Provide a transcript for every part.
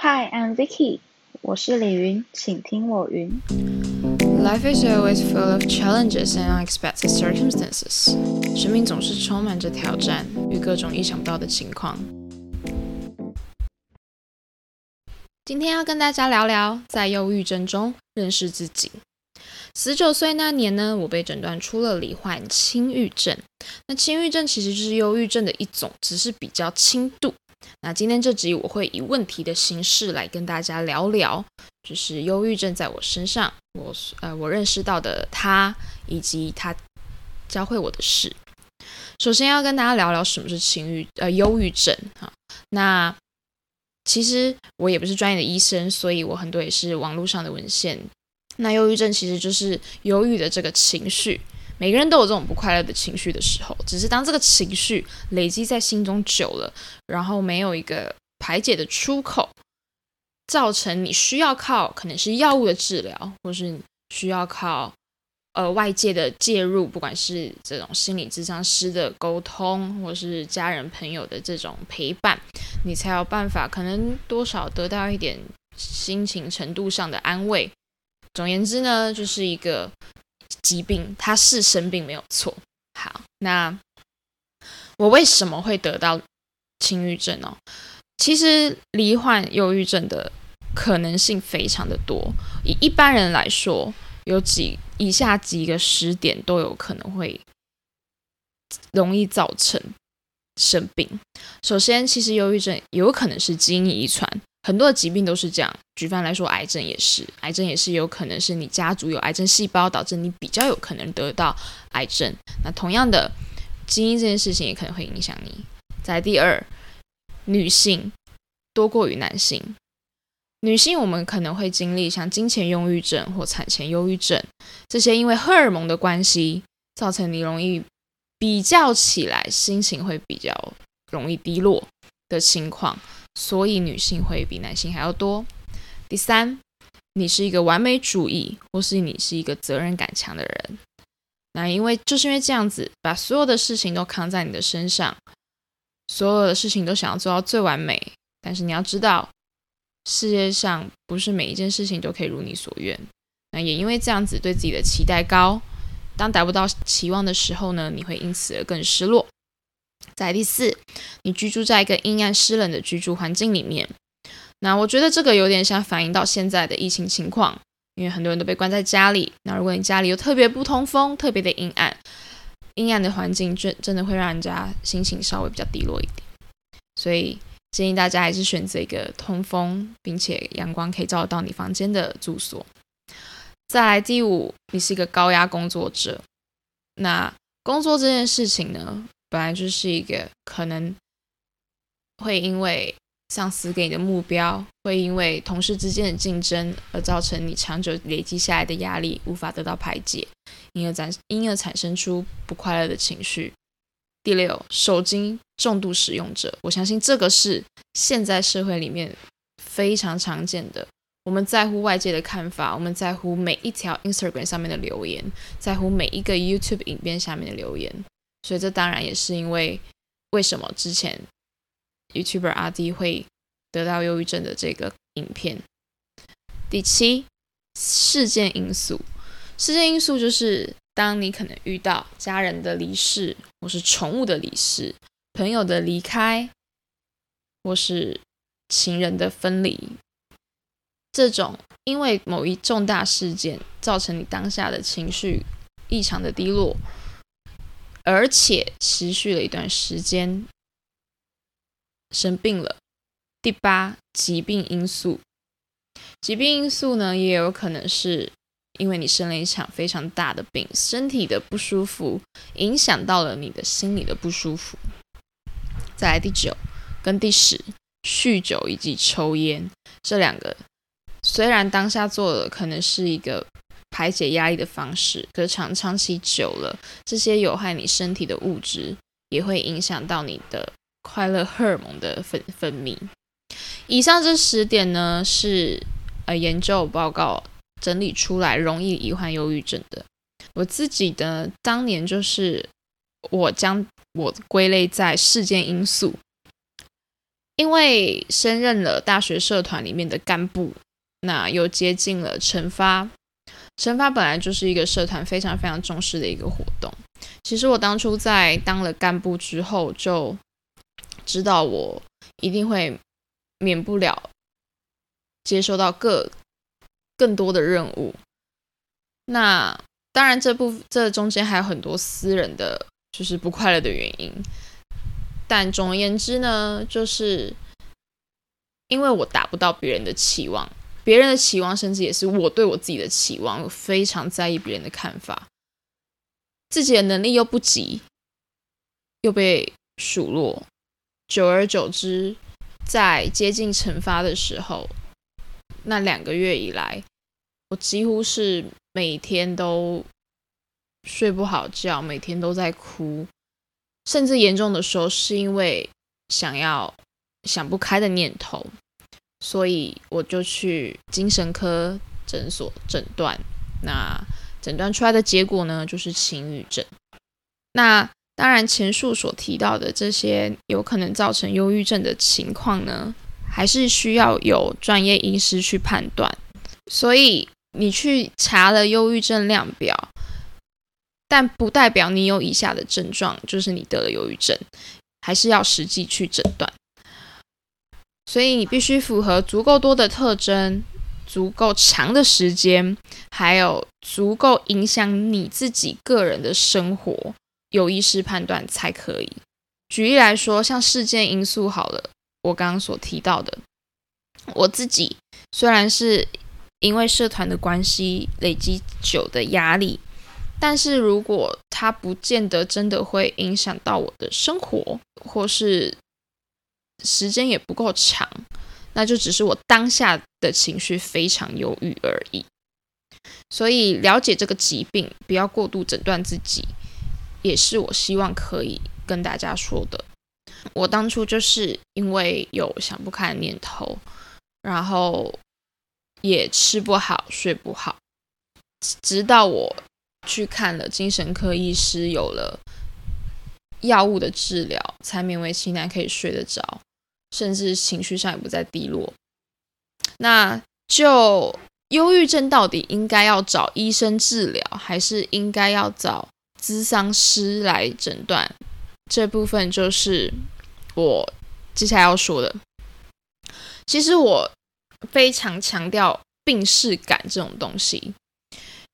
Hi, I'm Vicky，我是李云，请听我云。Life is always full of challenges and unexpected circumstances。生命总是充满着挑战与各种意想不到的情况。今天要跟大家聊聊在忧郁症中认识自己。十九岁那年呢，我被诊断出了罹患轻郁症。那轻郁症其实就是忧郁症的一种，只是比较轻度。那今天这集我会以问题的形式来跟大家聊聊，就是忧郁症在我身上，我呃我认识到的他，以及他教会我的事。首先要跟大家聊聊什么是情绪呃忧郁症哈。那其实我也不是专业的医生，所以我很多也是网络上的文献。那忧郁症其实就是忧郁的这个情绪，每个人都有这种不快乐的情绪的时候，只是当这个情绪累积在心中久了，然后没有一个排解的出口，造成你需要靠可能是药物的治疗，或是需要靠呃外界的介入，不管是这种心理咨商师的沟通，或是家人朋友的这种陪伴，你才有办法可能多少得到一点心情程度上的安慰。总而言之呢，就是一个疾病，它是生病没有错。好，那我为什么会得到轻郁症呢？其实罹患忧郁症的可能性非常的多。以一般人来说，有几以下几个时点都有可能会容易造成生病。首先，其实忧郁症有可能是基因遗传。很多的疾病都是这样，举凡来说，癌症也是，癌症也是有可能是你家族有癌症细胞，导致你比较有可能得到癌症。那同样的，基因这件事情也可能会影响你。在第二，女性多过于男性，女性我们可能会经历像金钱忧郁症或产前忧郁症这些，因为荷尔蒙的关系，造成你容易比较起来心情会比较容易低落的情况。所以女性会比男性还要多。第三，你是一个完美主义，或是你是一个责任感强的人。那因为就是因为这样子，把所有的事情都扛在你的身上，所有的事情都想要做到最完美。但是你要知道，世界上不是每一件事情都可以如你所愿。那也因为这样子，对自己的期待高，当达不到期望的时候呢，你会因此而更失落。在第四，你居住在一个阴暗湿冷的居住环境里面，那我觉得这个有点像反映到现在的疫情情况，因为很多人都被关在家里。那如果你家里又特别不通风，特别的阴暗，阴暗的环境真真的会让人家心情稍微比较低落一点。所以建议大家还是选择一个通风并且阳光可以照得到你房间的住所。再来第五，你是一个高压工作者，那工作这件事情呢？本来就是一个可能会因为上司给你的目标，会因为同事之间的竞争而造成你长久累积下来的压力无法得到排解，因而产因而产生出不快乐的情绪。第六，手机重度使用者，我相信这个是现在社会里面非常常见的。我们在乎外界的看法，我们在乎每一条 Instagram 上面的留言，在乎每一个 YouTube 影片下面的留言。所以这当然也是因为为什么之前 YouTuber 阿 D 会得到忧郁症的这个影片。第七，事件因素，事件因素就是当你可能遇到家人的离世，或是宠物的离世，朋友的离开，或是情人的分离，这种因为某一重大事件造成你当下的情绪异常的低落。而且持续了一段时间，生病了。第八，疾病因素。疾病因素呢，也有可能是因为你生了一场非常大的病，身体的不舒服影响到了你的心理的不舒服。再来第九跟第十，酗酒以及抽烟这两个，虽然当下做的可能是一个。排解压力的方式，可是长长期久了，这些有害你身体的物质也会影响到你的快乐荷尔蒙的分分泌。以上这十点呢，是呃研究报告整理出来容易罹患忧郁症的。我自己的当年就是我将我归类在事件因素，因为升任了大学社团里面的干部，那又接近了惩罚。惩罚本来就是一个社团非常非常重视的一个活动。其实我当初在当了干部之后，就知道我一定会免不了接收到各更多的任务。那当然，这部这中间还有很多私人的，就是不快乐的原因。但总而言之呢，就是因为我达不到别人的期望。别人的期望，甚至也是我对我自己的期望，我非常在意别人的看法，自己的能力又不及，又被数落，久而久之，在接近惩罚的时候，那两个月以来，我几乎是每天都睡不好觉，每天都在哭，甚至严重的时候是因为想要想不开的念头。所以我就去精神科诊所诊断，那诊断出来的结果呢，就是情郁症。那当然，前述所提到的这些有可能造成忧郁症的情况呢，还是需要有专业医师去判断。所以你去查了忧郁症量表，但不代表你有以下的症状，就是你得了忧郁症，还是要实际去诊断。所以你必须符合足够多的特征、足够长的时间，还有足够影响你自己个人的生活，有意识判断才可以。举例来说，像事件因素好了，我刚刚所提到的，我自己虽然是因为社团的关系累积久的压力，但是如果它不见得真的会影响到我的生活，或是。时间也不够长，那就只是我当下的情绪非常忧郁而已。所以了解这个疾病，不要过度诊断自己，也是我希望可以跟大家说的。我当初就是因为有想不开的念头，然后也吃不好、睡不好，直到我去看了精神科医师，有了药物的治疗，才勉为其难可以睡得着。甚至情绪上也不再低落。那就忧郁症到底应该要找医生治疗，还是应该要找咨商师来诊断？这部分就是我接下来要说的。其实我非常强调病视感这种东西，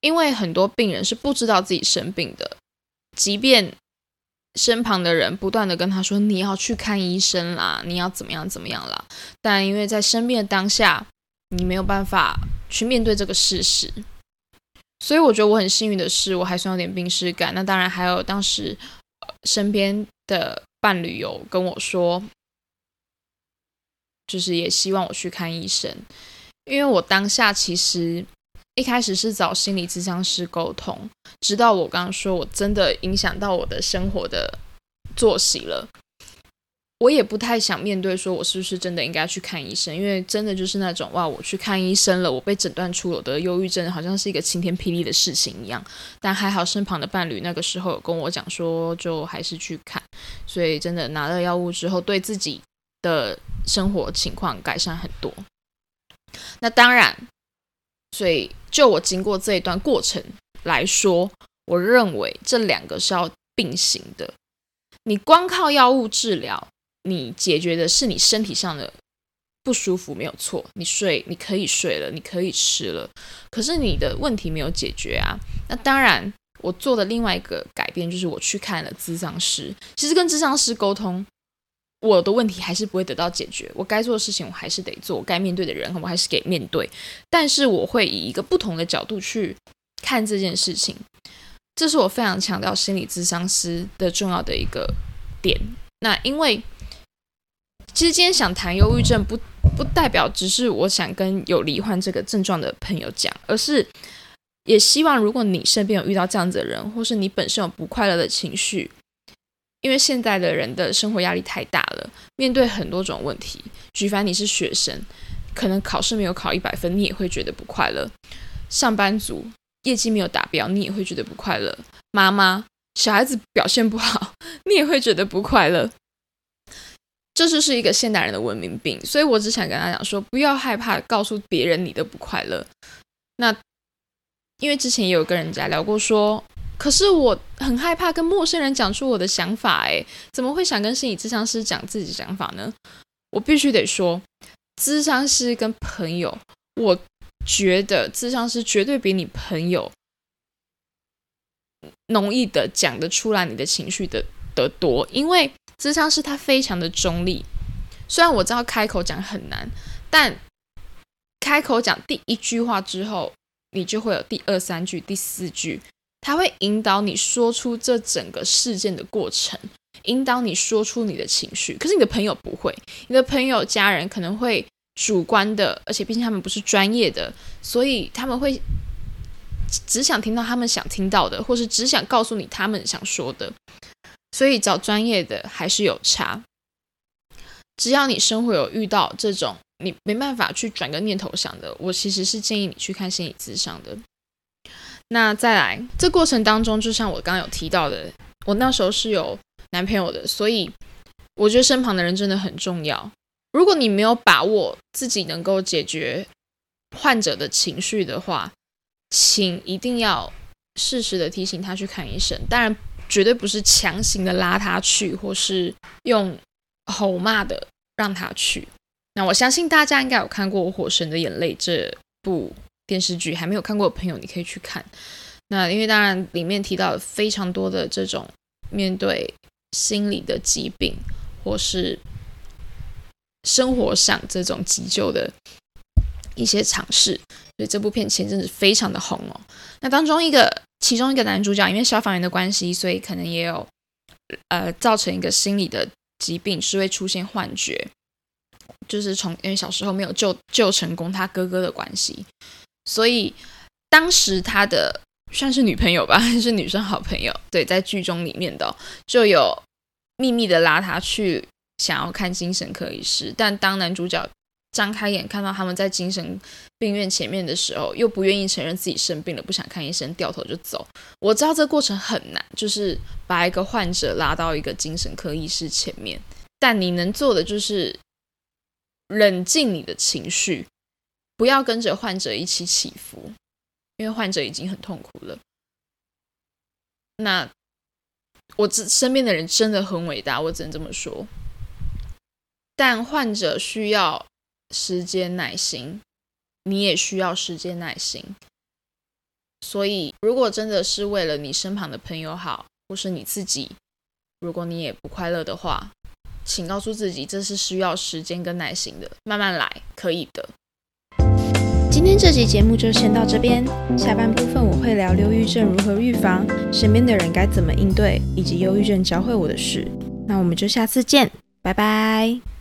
因为很多病人是不知道自己生病的，即便。身旁的人不断的跟他说：“你要去看医生啦，你要怎么样怎么样啦。”但因为在生病的当下，你没有办法去面对这个事实，所以我觉得我很幸运的是，我还算有点病耻感。那当然还有当时身边的伴侣有跟我说，就是也希望我去看医生，因为我当下其实。一开始是找心理咨商师沟通，直到我刚刚说我真的影响到我的生活的作息了，我也不太想面对，说我是不是真的应该去看医生？因为真的就是那种哇，我去看医生了，我被诊断出我的忧郁症，好像是一个晴天霹雳的事情一样。但还好身旁的伴侣那个时候有跟我讲说，就还是去看，所以真的拿了药物之后，对自己的生活情况改善很多。那当然。所以，就我经过这一段过程来说，我认为这两个是要并行的。你光靠药物治疗，你解决的是你身体上的不舒服，没有错。你睡，你可以睡了，你可以吃了，可是你的问题没有解决啊。那当然，我做的另外一个改变就是我去看了咨商师，其实跟咨商师沟通。我的问题还是不会得到解决，我该做的事情我还是得做，该面对的人我还是给面对，但是我会以一个不同的角度去看这件事情，这是我非常强调心理咨商师的重要的一个点。那因为其实今天想谈忧郁症，不不代表只是我想跟有罹患这个症状的朋友讲，而是也希望如果你身边有遇到这样子的人，或是你本身有不快乐的情绪。因为现在的人的生活压力太大了，面对很多种问题。举凡你是学生，可能考试没有考一百分，你也会觉得不快乐；上班族业绩没有达标，你也会觉得不快乐；妈妈小孩子表现不好，你也会觉得不快乐。这就是一个现代人的文明病，所以我只想跟他讲说，不要害怕告诉别人你的不快乐。那因为之前也有跟人家聊过说，可是我很害怕跟陌生人讲出我的想法，诶，怎么会想跟心理咨商师讲自己想法呢？我必须得说，咨商师跟朋友，我觉得咨商师绝对比你朋友容易的讲得出来你的情绪的的多，因为咨商师他非常的中立。虽然我知道开口讲很难，但开口讲第一句话之后，你就会有第二三句、第四句，他会引导你说出这整个事件的过程。引导你说出你的情绪，可是你的朋友不会，你的朋友、家人可能会主观的，而且毕竟他们不是专业的，所以他们会只想听到他们想听到的，或是只想告诉你他们想说的。所以找专业的还是有差。只要你生活有遇到这种你没办法去转个念头想的，我其实是建议你去看心理咨商的。那再来，这过程当中，就像我刚刚有提到的，我那时候是有。男朋友的，所以我觉得身旁的人真的很重要。如果你没有把握自己能够解决患者的情绪的话，请一定要适时的提醒他去看医生。当然，绝对不是强行的拉他去，或是用吼骂的让他去。那我相信大家应该有看过《火神的眼泪》这部电视剧，还没有看过的朋友，你可以去看。那因为当然里面提到非常多的这种面对。心理的疾病，或是生活上这种急救的一些尝试，所以这部片前阵子非常的红哦。那当中一个其中一个男主角，因为消防员的关系，所以可能也有呃造成一个心理的疾病，是会出现幻觉，就是从因为小时候没有救救成功他哥哥的关系，所以当时他的。算是女朋友吧，还是女生好朋友？对，在剧中里面的就有秘密的拉他去想要看精神科医师，但当男主角张开眼看到他们在精神病院前面的时候，又不愿意承认自己生病了，不想看医生，掉头就走。我知道这过程很难，就是把一个患者拉到一个精神科医师前面，但你能做的就是冷静你的情绪，不要跟着患者一起起伏。因为患者已经很痛苦了，那我这身边的人真的很伟大，我只能这么说。但患者需要时间耐心，你也需要时间耐心。所以，如果真的是为了你身旁的朋友好，或是你自己，如果你也不快乐的话，请告诉自己，这是需要时间跟耐心的，慢慢来，可以的。今天这集节目就先到这边，下半部分我会聊忧郁症如何预防，身边的人该怎么应对，以及忧郁症教会我的事。那我们就下次见，拜拜。